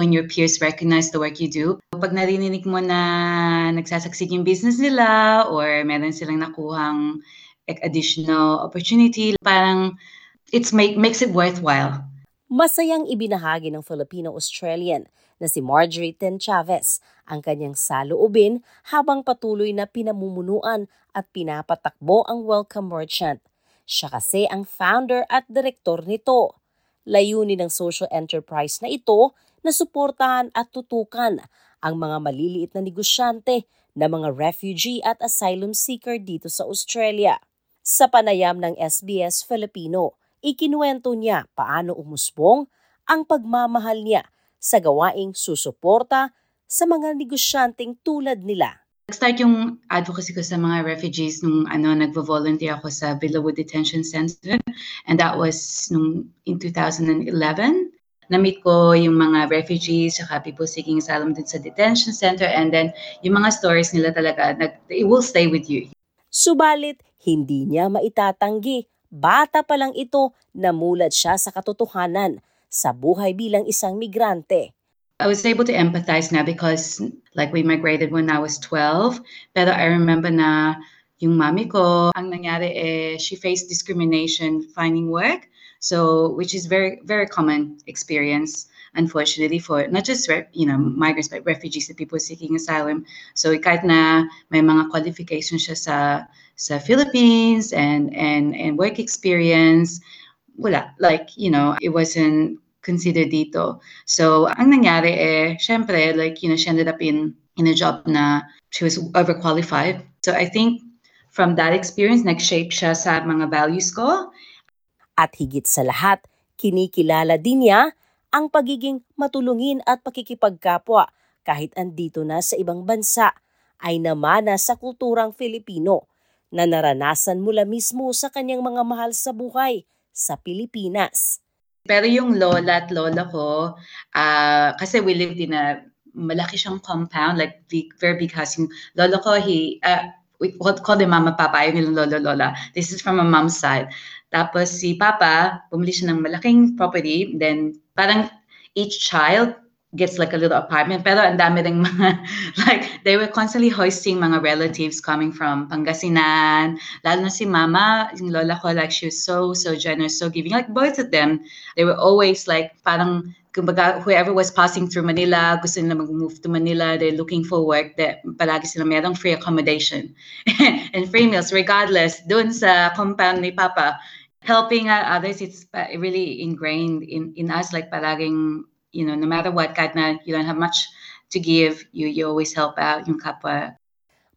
when your peers recognize the work you do. Pag narinig mo na nagsasucceed yung business nila or meron silang nakuhang additional opportunity, parang it's make, makes it worthwhile. Masayang ibinahagi ng Filipino-Australian na si Marjorie Ten Chavez ang kanyang saloobin habang patuloy na pinamumunuan at pinapatakbo ang Welcome Merchant. Siya kasi ang founder at direktor nito. Layunin ng social enterprise na ito na suportahan at tutukan ang mga maliliit na negosyante na mga refugee at asylum seeker dito sa Australia. Sa panayam ng SBS Filipino, ikinuwento niya paano umusbong ang pagmamahal niya sa gawaing susuporta sa mga negosyanteng tulad nila. Nag-start yung advocacy ko sa mga refugees nung ano, nagvo-volunteer ako sa Villawood Detention Center. And that was nung in 2011. Na-meet ko yung mga refugees, saka people seeking asylum din sa detention center. And then yung mga stories nila talaga, nag, it will stay with you. Subalit, hindi niya maitatanggi. Bata pa lang ito, namulad siya sa katotohanan sa buhay bilang isang migrante. I was able to empathize now because like we migrated when I was 12. Pero I remember na yung mami ko, ang nangyari eh, she faced discrimination finding work. So, which is very, very common experience, unfortunately, for not just, you know, migrants, but refugees and people seeking asylum. So, kahit na may mga qualifications siya sa, sa Philippines and, and, and work experience, wala. Like, you know, it wasn't considered dito. So, ang nangyari eh, syempre, like, you know, she ended up in, in a job na she was overqualified. So, I think from that experience, nag-shape siya sa mga values ko. At higit sa lahat, kinikilala din niya ang pagiging matulungin at pakikipagkapwa kahit andito na sa ibang bansa ay namana sa kulturang Filipino na naranasan mula mismo sa kanyang mga mahal sa buhay sa Pilipinas. Pero yung lola at lola ko, uh, kasi we lived in a malaki siyang compound, like big, very big house. Yung lola ko, he, uh, we call them mama papa, yung lola lola. This is from a mom's side. Tapos si papa, bumili siya ng malaking property. Then parang each child gets like a little apartment. Pero ang dami ring mga, like, they were constantly hosting mga relatives coming from Pangasinan. Lalo na si mama, yung lola ko, like, she was so, so generous, so giving. Like, both of them, they were always like, parang, kumbaga, whoever was passing through Manila, gusto nila mag-move to Manila, they're looking for work, that palagi sila merong free accommodation and free meals, regardless, dun sa compound ni Papa, helping others, it's really ingrained in, in us, like palaging you know, no matter what, kahit na you don't have much to give, you, you always help out yung kapwa.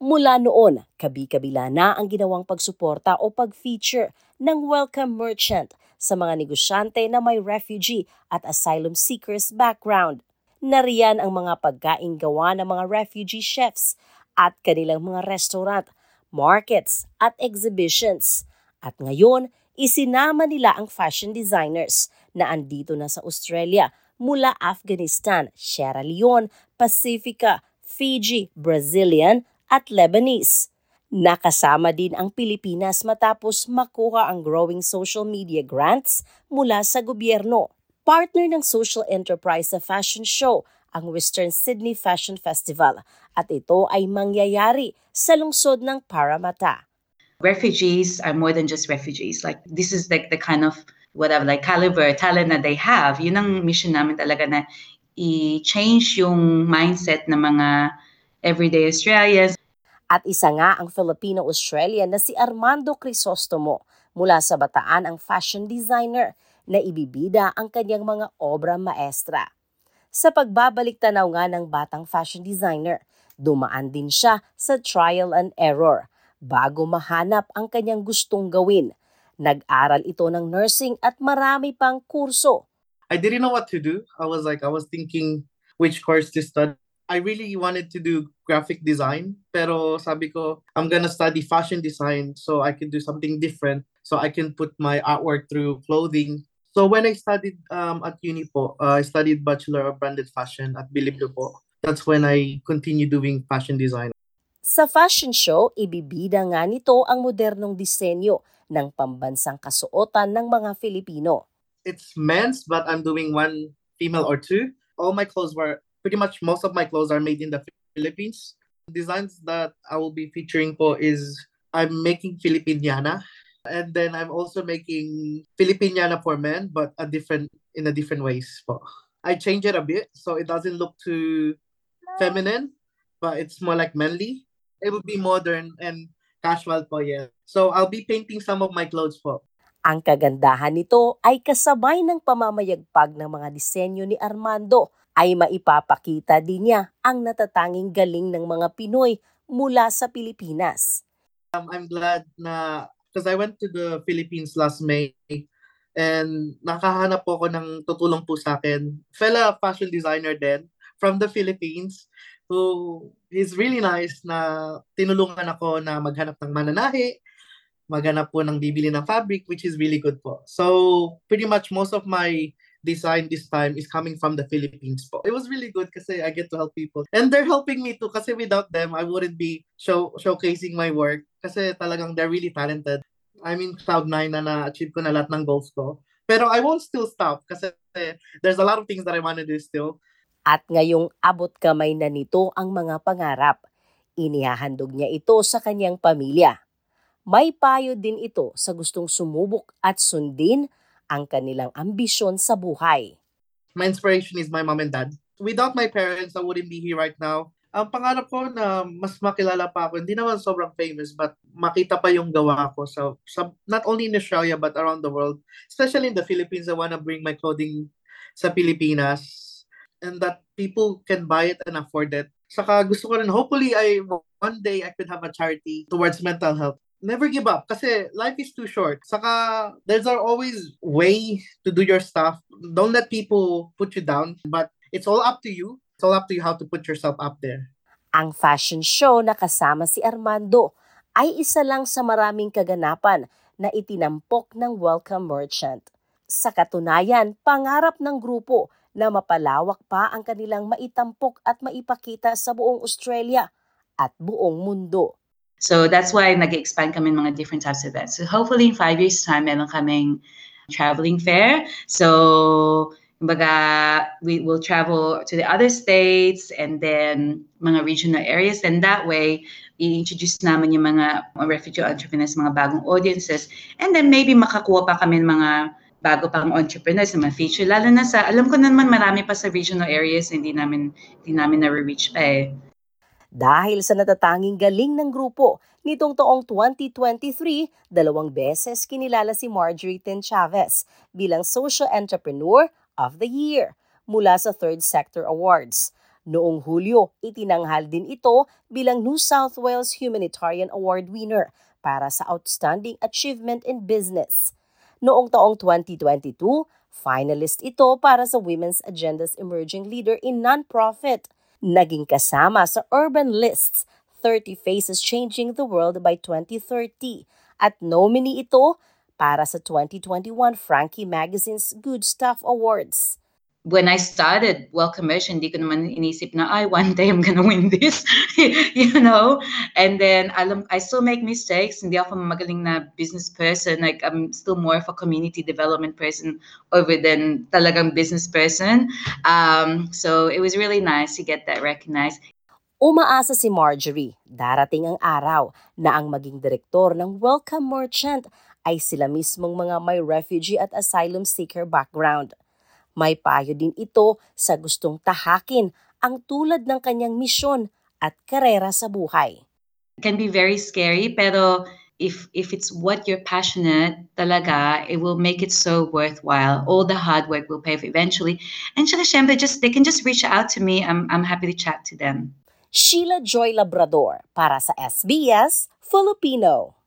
Mula noon, kabi-kabila na ang ginawang pagsuporta o pag-feature ng Welcome Merchant sa mga negosyante na may refugee at asylum seekers background. Nariyan ang mga pagkain gawa ng mga refugee chefs at kanilang mga restaurant, markets at exhibitions. At ngayon, isinama nila ang fashion designers na andito na sa Australia mula Afghanistan, Sierra Leone, Pacifica, Fiji, Brazilian at Lebanese. Nakasama din ang Pilipinas matapos makuha ang growing social media grants mula sa gobyerno. Partner ng social enterprise sa fashion show ang Western Sydney Fashion Festival at ito ay mangyayari sa lungsod ng Parramatta. Refugees are more than just refugees. Like this is like the kind of whatever, like caliber, talent na they have, yun ang mission namin talaga na i-change yung mindset ng mga everyday Australians. At isa nga ang Filipino-Australian na si Armando Crisostomo mula sa Bataan ang fashion designer na ibibida ang kanyang mga obra maestra. Sa pagbabalik tanaw nga ng batang fashion designer, dumaan din siya sa trial and error bago mahanap ang kanyang gustong gawin Nag-aral ito ng nursing at marami pang kurso. I didn't know what to do. I was like, I was thinking which course to study. I really wanted to do graphic design, pero sabi ko, I'm gonna study fashion design so I can do something different. So I can put my artwork through clothing. So when I studied um, at uni po, uh, I studied Bachelor of Branded Fashion at Bilibdo po. That's when I continued doing fashion design. Sa fashion show, ibibida nga nito ang modernong disenyo ng pambansang kasuotan ng mga Filipino. It's men's but I'm doing one female or two. All my clothes were pretty much most of my clothes are made in the Philippines. Designs that I will be featuring for is I'm making Filipiniana. And then I'm also making Filipiniana for men, but a different in a different ways. Po. I change it a bit so it doesn't look too feminine, but it's more like manly. It would be modern and casual po, yeah. So I'll be painting some of my clothes po. Ang kagandahan nito ay kasabay ng pamamayagpag ng mga disenyo ni Armando ay maipapakita din niya ang natatanging galing ng mga Pinoy mula sa Pilipinas. Um, I'm glad na because I went to the Philippines last May and nakahanap po ako ng tutulong po sa akin. Fellow fashion designer din from the Philippines who is really nice na tinulungan ako na maghanap ng mananahi, maghanap po ng bibili ng fabric which is really good po. So pretty much most of my design this time is coming from the Philippines po. It was really good kasi I get to help people. And they're helping me too kasi without them, I wouldn't be show showcasing my work kasi talagang they're really talented. I'm in cloud nine na na-achieve ko na lahat ng goals ko. Pero I won't still stop kasi there's a lot of things that I want to do still. At ngayong abot kamay na nito ang mga pangarap. Inihahandog niya ito sa kanyang pamilya. May payo din ito sa gustong sumubok at sundin ang kanilang ambisyon sa buhay. My inspiration is my mom and dad. Without my parents, I wouldn't be here right now. Ang pangarap ko na mas makilala pa ako, hindi naman sobrang famous, but makita pa yung gawa ko sa, sa not only in Australia, but around the world. Especially in the Philippines, I wanna bring my clothing sa Pilipinas and that people can buy it and afford it. Saka gusto ko rin, hopefully, I one day I could have a charity towards mental health never give up kasi life is too short. Saka there's always way to do your stuff. Don't let people put you down, but it's all up to you. It's all up to you how to put yourself up there. Ang fashion show na kasama si Armando ay isa lang sa maraming kaganapan na itinampok ng Welcome Merchant. Sa katunayan, pangarap ng grupo na mapalawak pa ang kanilang maitampok at maipakita sa buong Australia at buong mundo. So that's why nag-expand kami mga different types of events. So hopefully in five years time, meron kaming traveling fair. So kumbaga, we will travel to the other states and then mga regional areas. And that way, i-introduce namin yung mga, refugee entrepreneurs, mga bagong audiences. And then maybe makakuha pa kami mga bago pang entrepreneurs na ma-feature. Lalo na sa, alam ko naman marami pa sa regional areas hindi namin, hindi namin na-reach pa eh. Dahil sa natatanging galing ng grupo, nitong taong 2023, dalawang beses kinilala si Marjorie Ten Chavez bilang Social Entrepreneur of the Year mula sa Third Sector Awards. Noong Hulyo, itinanghal din ito bilang New South Wales Humanitarian Award winner para sa Outstanding Achievement in Business. Noong taong 2022, finalist ito para sa Women's Agenda's Emerging Leader in Nonprofit – naging kasama sa Urban List's 30 Faces Changing the World by 2030 at nominee ito para sa 2021 Frankie Magazine's Good Stuff Awards when I started Welcome Merchant, hindi ko naman inisip na, ay, one day I'm gonna win this, you know? And then, alam, I still make mistakes. Hindi ako magaling na business person. Like, I'm still more of a community development person over than talagang business person. Um, so, it was really nice to get that recognized. Umaasa si Marjorie, darating ang araw na ang maging direktor ng Welcome Merchant ay sila mismong mga may refugee at asylum seeker background. May payo din ito sa gustong tahakin ang tulad ng kanyang misyon at karera sa buhay. It can be very scary pero if if it's what you're passionate talaga, it will make it so worthwhile. All the hard work will pay for eventually. And saka syempre, just, they can just reach out to me. I'm, I'm happy to chat to them. Sheila Joy Labrador para sa SBS Filipino.